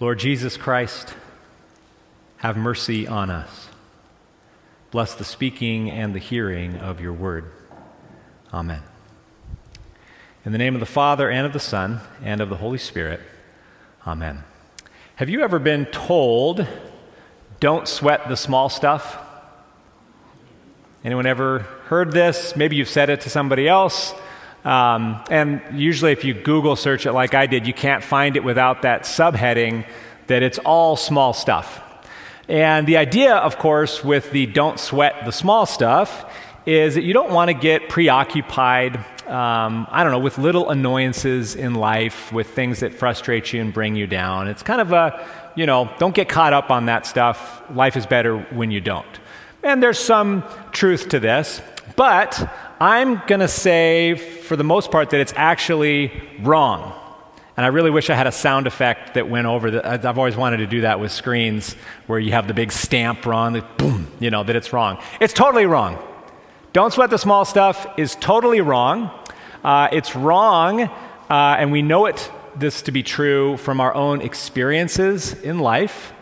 Lord Jesus Christ, have mercy on us. Bless the speaking and the hearing of your word. Amen. In the name of the Father, and of the Son, and of the Holy Spirit. Amen. Have you ever been told, don't sweat the small stuff? Anyone ever heard this? Maybe you've said it to somebody else. Um, and usually, if you Google search it like I did, you can't find it without that subheading that it's all small stuff. And the idea, of course, with the don't sweat the small stuff is that you don't want to get preoccupied, um, I don't know, with little annoyances in life, with things that frustrate you and bring you down. It's kind of a, you know, don't get caught up on that stuff. Life is better when you don't. And there's some truth to this, but I'm going to say, for the most part, that it's actually wrong. And I really wish I had a sound effect that went over the, I've always wanted to do that with screens where you have the big stamp wrong, the boom, you know, that it's wrong. It's totally wrong. Don't sweat the small stuff is totally wrong. Uh, it's wrong, uh, and we know it this to be true from our own experiences in life.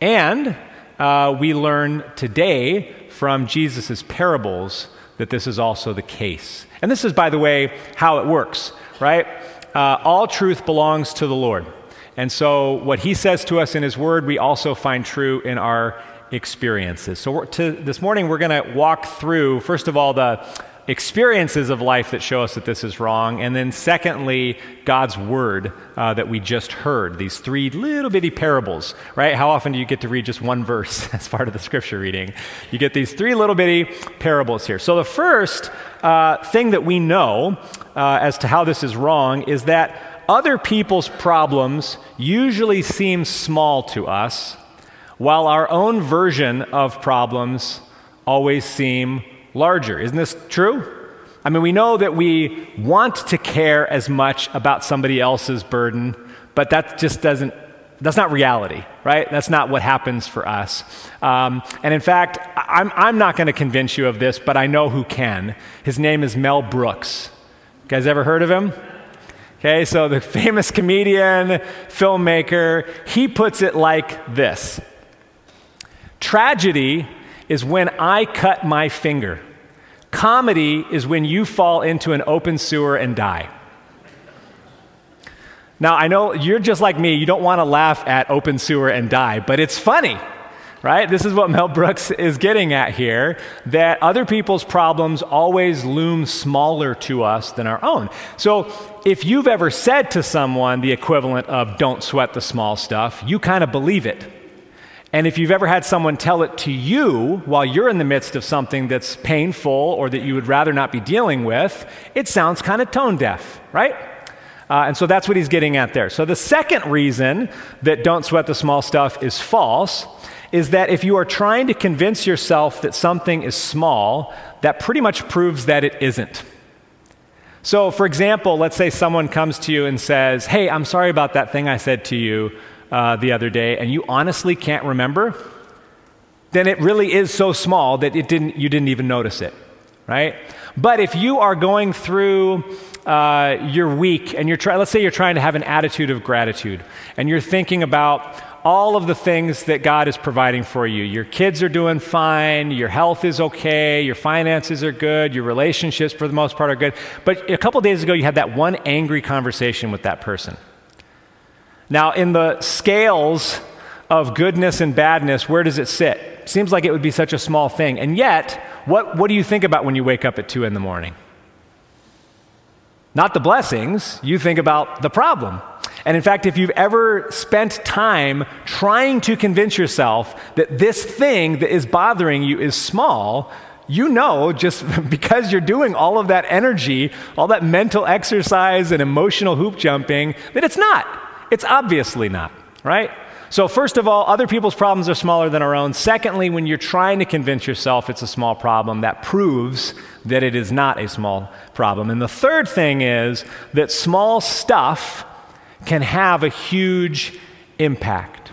And uh, we learn today from Jesus' parables that this is also the case. And this is, by the way, how it works, right? Uh, all truth belongs to the Lord. And so, what he says to us in his word, we also find true in our experiences. So, to, this morning, we're going to walk through, first of all, the experiences of life that show us that this is wrong. And then, secondly, God's word uh, that we just heard, these three little bitty parables, right? How often do you get to read just one verse as part of the scripture reading? You get these three little bitty parables here. So, the first uh, thing that we know uh, as to how this is wrong is that other people's problems usually seem small to us, while our own version of problems always seem larger. Isn't this true? I mean, we know that we want to care as much about somebody else's burden, but that just doesn't, that's not reality, right? That's not what happens for us. Um, and in fact, I'm, I'm not going to convince you of this, but I know who can. His name is Mel Brooks. You guys ever heard of him? Okay, so the famous comedian, filmmaker, he puts it like this Tragedy is when I cut my finger. Comedy is when you fall into an open sewer and die. Now, I know you're just like me, you don't want to laugh at open sewer and die, but it's funny, right? This is what Mel Brooks is getting at here that other people's problems always loom smaller to us than our own. So, if you've ever said to someone the equivalent of don't sweat the small stuff, you kind of believe it. And if you've ever had someone tell it to you while you're in the midst of something that's painful or that you would rather not be dealing with, it sounds kind of tone deaf, right? Uh, and so that's what he's getting at there. So the second reason that don't sweat the small stuff is false is that if you are trying to convince yourself that something is small, that pretty much proves that it isn't. So, for example, let's say someone comes to you and says, Hey, I'm sorry about that thing I said to you uh, the other day and you honestly can't remember, then it really is so small that it didn't, you didn't even notice it, right? But if you are going through uh, your week and you're trying, let's say you're trying to have an attitude of gratitude and you're thinking about all of the things that God is providing for you. Your kids are doing fine, your health is okay, your finances are good, your relationships for the most part are good. But a couple days ago, you had that one angry conversation with that person. Now, in the scales of goodness and badness, where does it sit? Seems like it would be such a small thing. And yet, what, what do you think about when you wake up at 2 in the morning? Not the blessings, you think about the problem. And in fact, if you've ever spent time trying to convince yourself that this thing that is bothering you is small, you know, just because you're doing all of that energy, all that mental exercise and emotional hoop jumping, that it's not. It's obviously not, right? So, first of all, other people's problems are smaller than our own. Secondly, when you're trying to convince yourself it's a small problem, that proves that it is not a small problem. And the third thing is that small stuff can have a huge impact.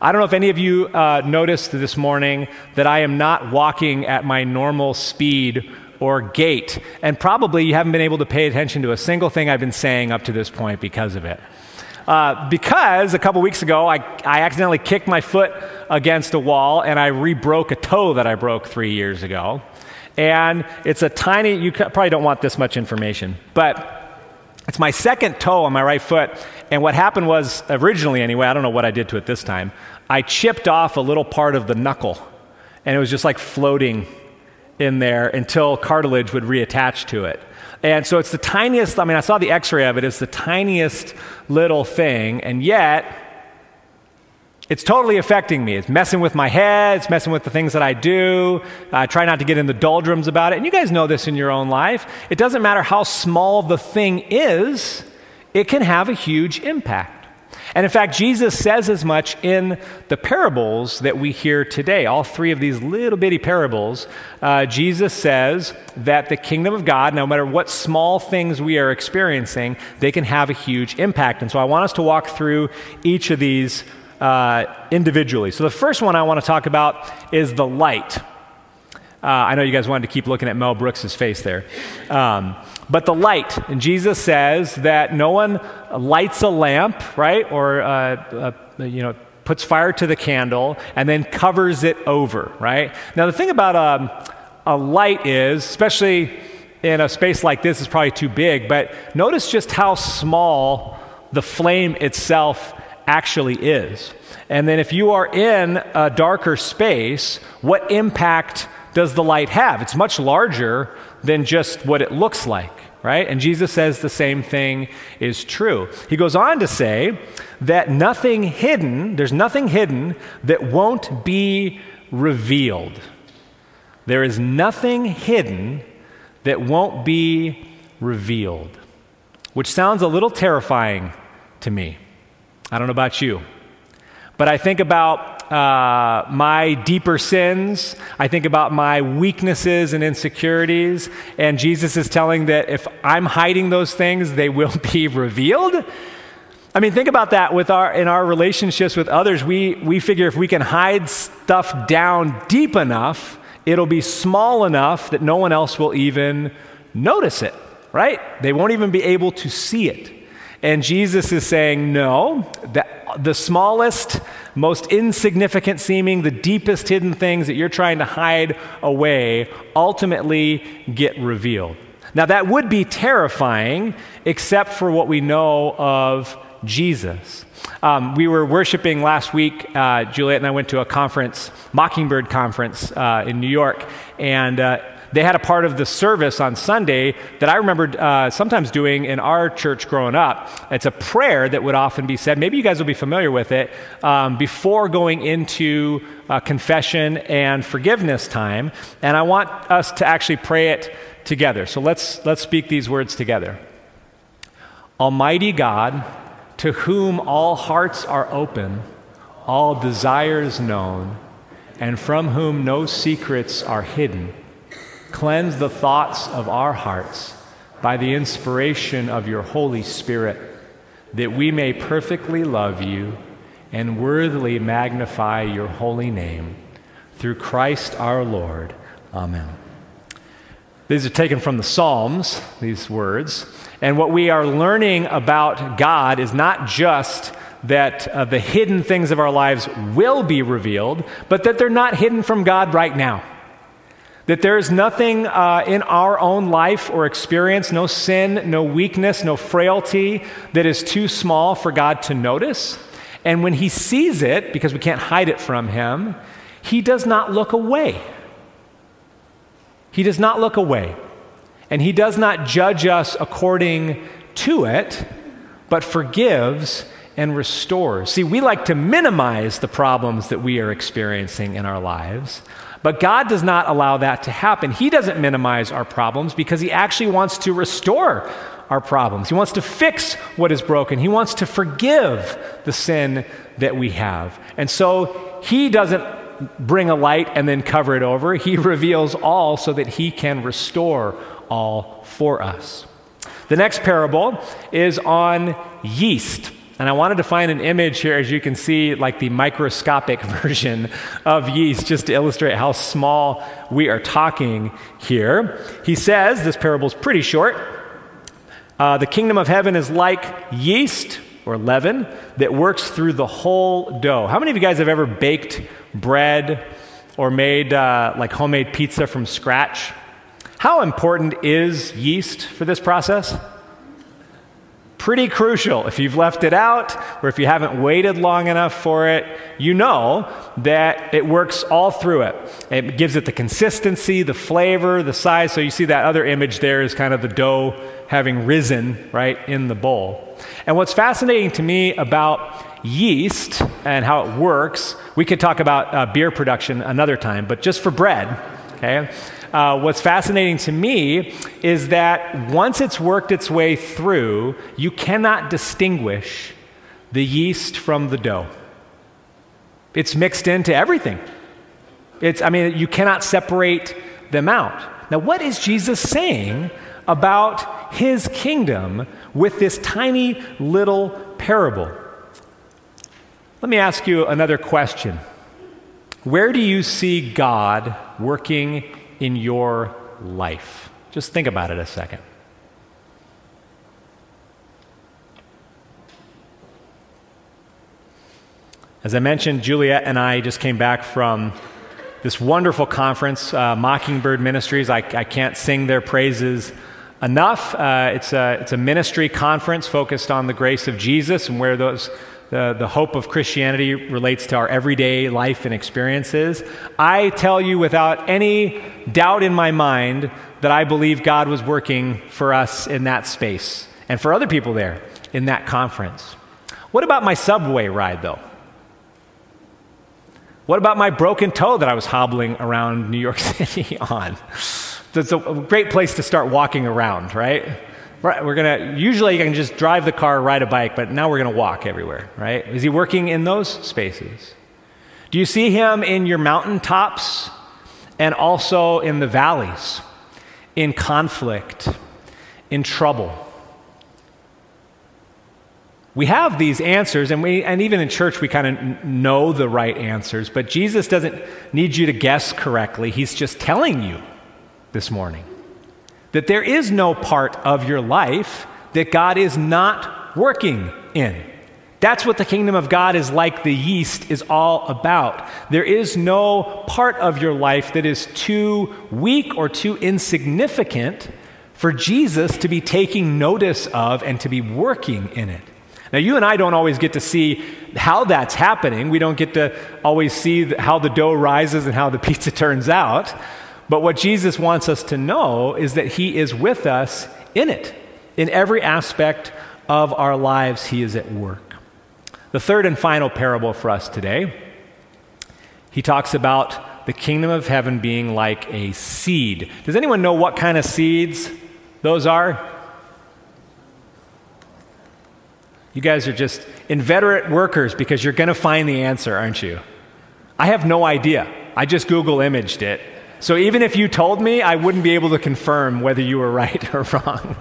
I don't know if any of you uh, noticed this morning that I am not walking at my normal speed or gait. And probably you haven't been able to pay attention to a single thing I've been saying up to this point because of it. Uh, because a couple weeks ago, I, I accidentally kicked my foot against a wall and I re broke a toe that I broke three years ago. And it's a tiny, you probably don't want this much information, but it's my second toe on my right foot. And what happened was, originally anyway, I don't know what I did to it this time, I chipped off a little part of the knuckle. And it was just like floating in there until cartilage would reattach to it. And so it's the tiniest, I mean, I saw the x ray of it, it's the tiniest little thing, and yet it's totally affecting me. It's messing with my head, it's messing with the things that I do. I try not to get in the doldrums about it. And you guys know this in your own life. It doesn't matter how small the thing is, it can have a huge impact. And in fact, Jesus says as much in the parables that we hear today. All three of these little bitty parables, uh, Jesus says that the kingdom of God, no matter what small things we are experiencing, they can have a huge impact. And so I want us to walk through each of these uh, individually. So the first one I want to talk about is the light. Uh, I know you guys wanted to keep looking at Mel Brooks's face there. Um, but the light, and Jesus says that no one lights a lamp, right, or uh, uh, you know puts fire to the candle and then covers it over, right? Now the thing about um, a light is, especially in a space like this, is probably too big. But notice just how small the flame itself actually is. And then if you are in a darker space, what impact does the light have? It's much larger than just what it looks like, right? And Jesus says the same thing is true. He goes on to say that nothing hidden, there's nothing hidden that won't be revealed. There is nothing hidden that won't be revealed, which sounds a little terrifying to me. I don't know about you. But I think about uh, my deeper sins. I think about my weaknesses and insecurities. And Jesus is telling that if I'm hiding those things, they will be revealed. I mean, think about that with our, in our relationships with others. We, we figure if we can hide stuff down deep enough, it'll be small enough that no one else will even notice it, right? They won't even be able to see it. And Jesus is saying, no, the, the smallest, most insignificant seeming, the deepest hidden things that you're trying to hide away ultimately get revealed. Now, that would be terrifying, except for what we know of Jesus. Um, we were worshiping last week. Uh, Juliet and I went to a conference, Mockingbird Conference uh, in New York, and uh, they had a part of the service on Sunday that I remembered uh, sometimes doing in our church growing up. It's a prayer that would often be said. Maybe you guys will be familiar with it um, before going into uh, confession and forgiveness time. And I want us to actually pray it together. So let's, let's speak these words together. Almighty God, to whom all hearts are open, all desires known, and from whom no secrets are hidden. Cleanse the thoughts of our hearts by the inspiration of your Holy Spirit, that we may perfectly love you and worthily magnify your holy name. Through Christ our Lord. Amen. These are taken from the Psalms, these words. And what we are learning about God is not just that uh, the hidden things of our lives will be revealed, but that they're not hidden from God right now. That there is nothing uh, in our own life or experience, no sin, no weakness, no frailty that is too small for God to notice. And when He sees it, because we can't hide it from Him, He does not look away. He does not look away. And He does not judge us according to it, but forgives and restores. See, we like to minimize the problems that we are experiencing in our lives. But God does not allow that to happen. He doesn't minimize our problems because He actually wants to restore our problems. He wants to fix what is broken. He wants to forgive the sin that we have. And so He doesn't bring a light and then cover it over. He reveals all so that He can restore all for us. The next parable is on yeast. And I wanted to find an image here, as you can see, like the microscopic version of yeast, just to illustrate how small we are talking here. He says, this parable is pretty short. Uh, the kingdom of heaven is like yeast or leaven that works through the whole dough. How many of you guys have ever baked bread or made uh, like homemade pizza from scratch? How important is yeast for this process? Pretty crucial. If you've left it out or if you haven't waited long enough for it, you know that it works all through it. It gives it the consistency, the flavor, the size. So you see that other image there is kind of the dough having risen right in the bowl. And what's fascinating to me about yeast and how it works, we could talk about uh, beer production another time, but just for bread, okay? Uh, what's fascinating to me is that once it's worked its way through, you cannot distinguish the yeast from the dough. It's mixed into everything. It's, I mean, you cannot separate them out. Now, what is Jesus saying about his kingdom with this tiny little parable? Let me ask you another question. Where do you see God working in your life? Just think about it a second. As I mentioned, Juliet and I just came back from this wonderful conference, uh, Mockingbird Ministries. I, I, can't sing their praises enough. Uh, it's, a, it's a ministry conference focused on the grace of Jesus and where those the, the hope of Christianity relates to our everyday life and experiences. I tell you without any doubt in my mind that I believe God was working for us in that space and for other people there in that conference. What about my subway ride, though? What about my broken toe that I was hobbling around New York City on? That's a great place to start walking around, right? We're going to, usually you can just drive the car, ride a bike, but now we're going to walk everywhere, right? Is he working in those spaces? Do you see him in your mountaintops and also in the valleys, in conflict, in trouble? We have these answers, and, we, and even in church, we kind of know the right answers, but Jesus doesn't need you to guess correctly. He's just telling you this morning that there is no part of your life that God is not working in. That's what the kingdom of God is like the yeast is all about. There is no part of your life that is too weak or too insignificant for Jesus to be taking notice of and to be working in it. Now, you and I don't always get to see how that's happening. We don't get to always see how the dough rises and how the pizza turns out. But what Jesus wants us to know is that He is with us in it. In every aspect of our lives, He is at work. The third and final parable for us today, He talks about the kingdom of heaven being like a seed. Does anyone know what kind of seeds those are? You guys are just inveterate workers because you're going to find the answer, aren't you? I have no idea. I just Google imaged it so even if you told me, I wouldn't be able to confirm whether you were right or wrong.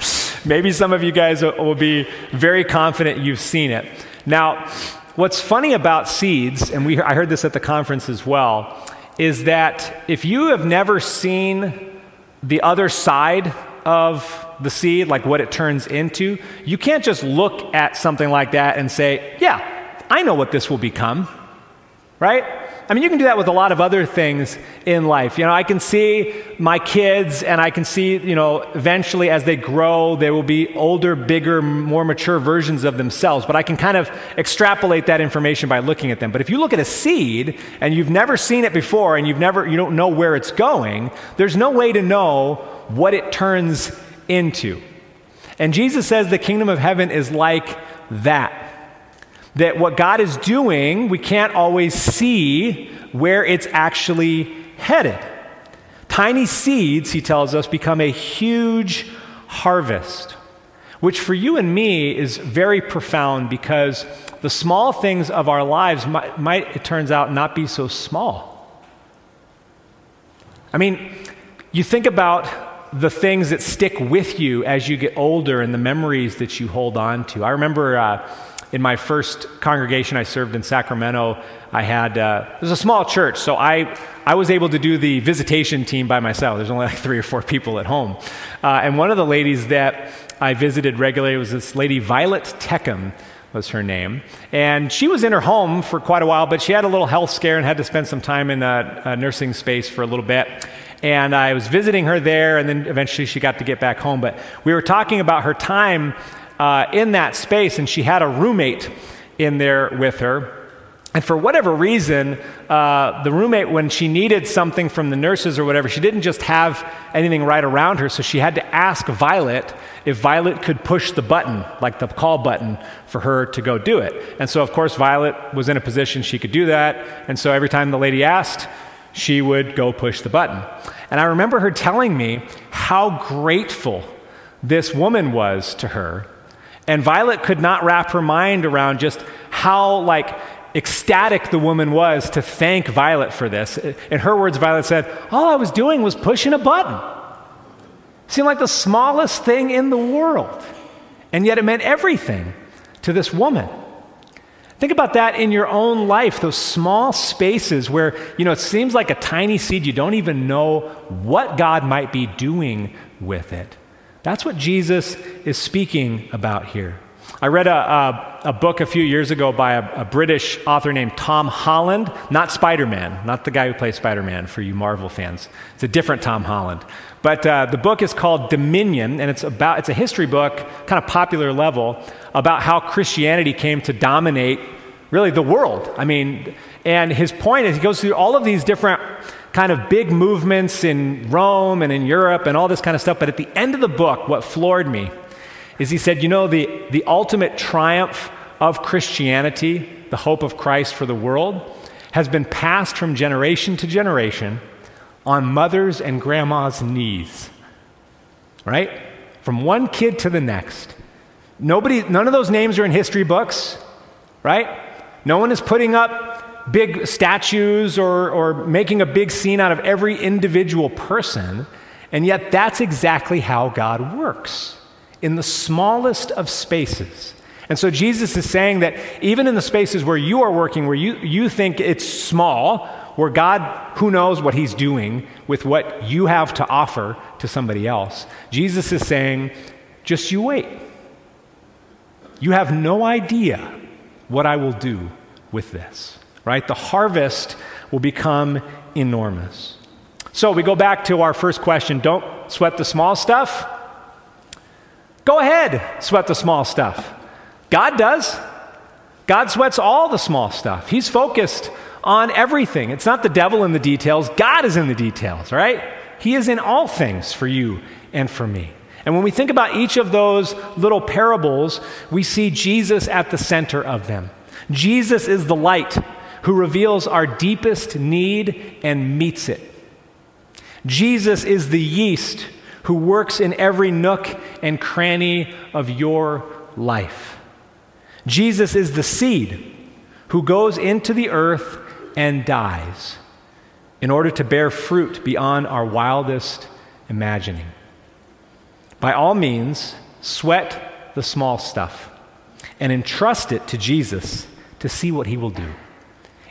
Maybe some of you guys will be very confident you've seen it. Now, what's funny about seeds, and we, I heard this at the conference as well, is that if you have never seen the other side of the seed, like what it turns into, you can't just look at something like that and say, yeah, I know what this will become, right? I mean, you can do that with a lot of other things in life. You know, I can see my kids, and I can see, you know, eventually as they grow, they will be older, bigger, more mature versions of themselves. But I can kind of extrapolate that information by looking at them. But if you look at a seed and you've never seen it before and you've never, you don't know where it's going, there's no way to know what it turns into. And Jesus says the kingdom of heaven is like that that what God is doing, we can't always see where it's actually headed. Tiny seeds, he tells us, become a huge harvest, which for you and me is very profound because the small things of our lives might, might it turns out, not be so small. I mean, you think about the things that stick with you as you get older and the memories that you hold on to. I remember. Uh, in my first congregation I served in Sacramento, I had, uh, it was a small church, so I, I was able to do the visitation team by myself. There's only like three or four people at home. Uh, and one of the ladies that I visited regularly was this lady, Violet Teckham, was her name. And she was in her home for quite a while, but she had a little health scare and had to spend some time in a, a nursing space for a little bit. And I was visiting her there, and then eventually she got to get back home. But we were talking about her time uh, in that space, and she had a roommate in there with her. And for whatever reason, uh, the roommate, when she needed something from the nurses or whatever, she didn't just have anything right around her, so she had to ask Violet if Violet could push the button, like the call button, for her to go do it. And so, of course, Violet was in a position she could do that. And so every time the lady asked, she would go push the button. And I remember her telling me how grateful this woman was to her. And Violet could not wrap her mind around just how, like, ecstatic the woman was to thank Violet for this. In her words, Violet said, All I was doing was pushing a button. Seemed like the smallest thing in the world. And yet it meant everything to this woman. Think about that in your own life, those small spaces where, you know, it seems like a tiny seed, you don't even know what God might be doing with it. That's what Jesus is speaking about here. I read a, a, a, book a few years ago by a, a, British author named Tom Holland, not Spider Man, not the guy who plays Spider Man for you Marvel fans. It's a different Tom Holland. But uh, the book is called Dominion, and it's, about, it's a history book, kind of popular level, about how Christianity came to dominate really the world. I mean, and his point is he goes through all of these different kind of big movements in Rome and in Europe and all this kind of stuff. But at the end of the book, what floored me is he said, you know, the, the ultimate triumph of Christianity, the hope of Christ for the world, has been passed from generation to generation on mothers and grandmas' knees. Right? From one kid to the next. Nobody, none of those names are in history books, right? No one is putting up big statues or, or making a big scene out of every individual person, and yet that's exactly how God works in the smallest of spaces. And so Jesus is saying that even in the spaces where you are working, where you, you think it's small, where God, who knows what He's doing with what you have to offer to somebody else, Jesus is saying, just you wait. You have no idea what I will do with this, right? The harvest will become enormous. So we go back to our first question don't sweat the small stuff Go ahead, sweat the small stuff. God does. God sweats all the small stuff. He's focused on everything. It's not the devil in the details, God is in the details, right? He is in all things for you and for me. And when we think about each of those little parables, we see Jesus at the center of them. Jesus is the light who reveals our deepest need and meets it. Jesus is the yeast who works in every nook and cranny of your life. Jesus is the seed who goes into the earth and dies in order to bear fruit beyond our wildest imagining. By all means, sweat the small stuff and entrust it to Jesus to see what he will do.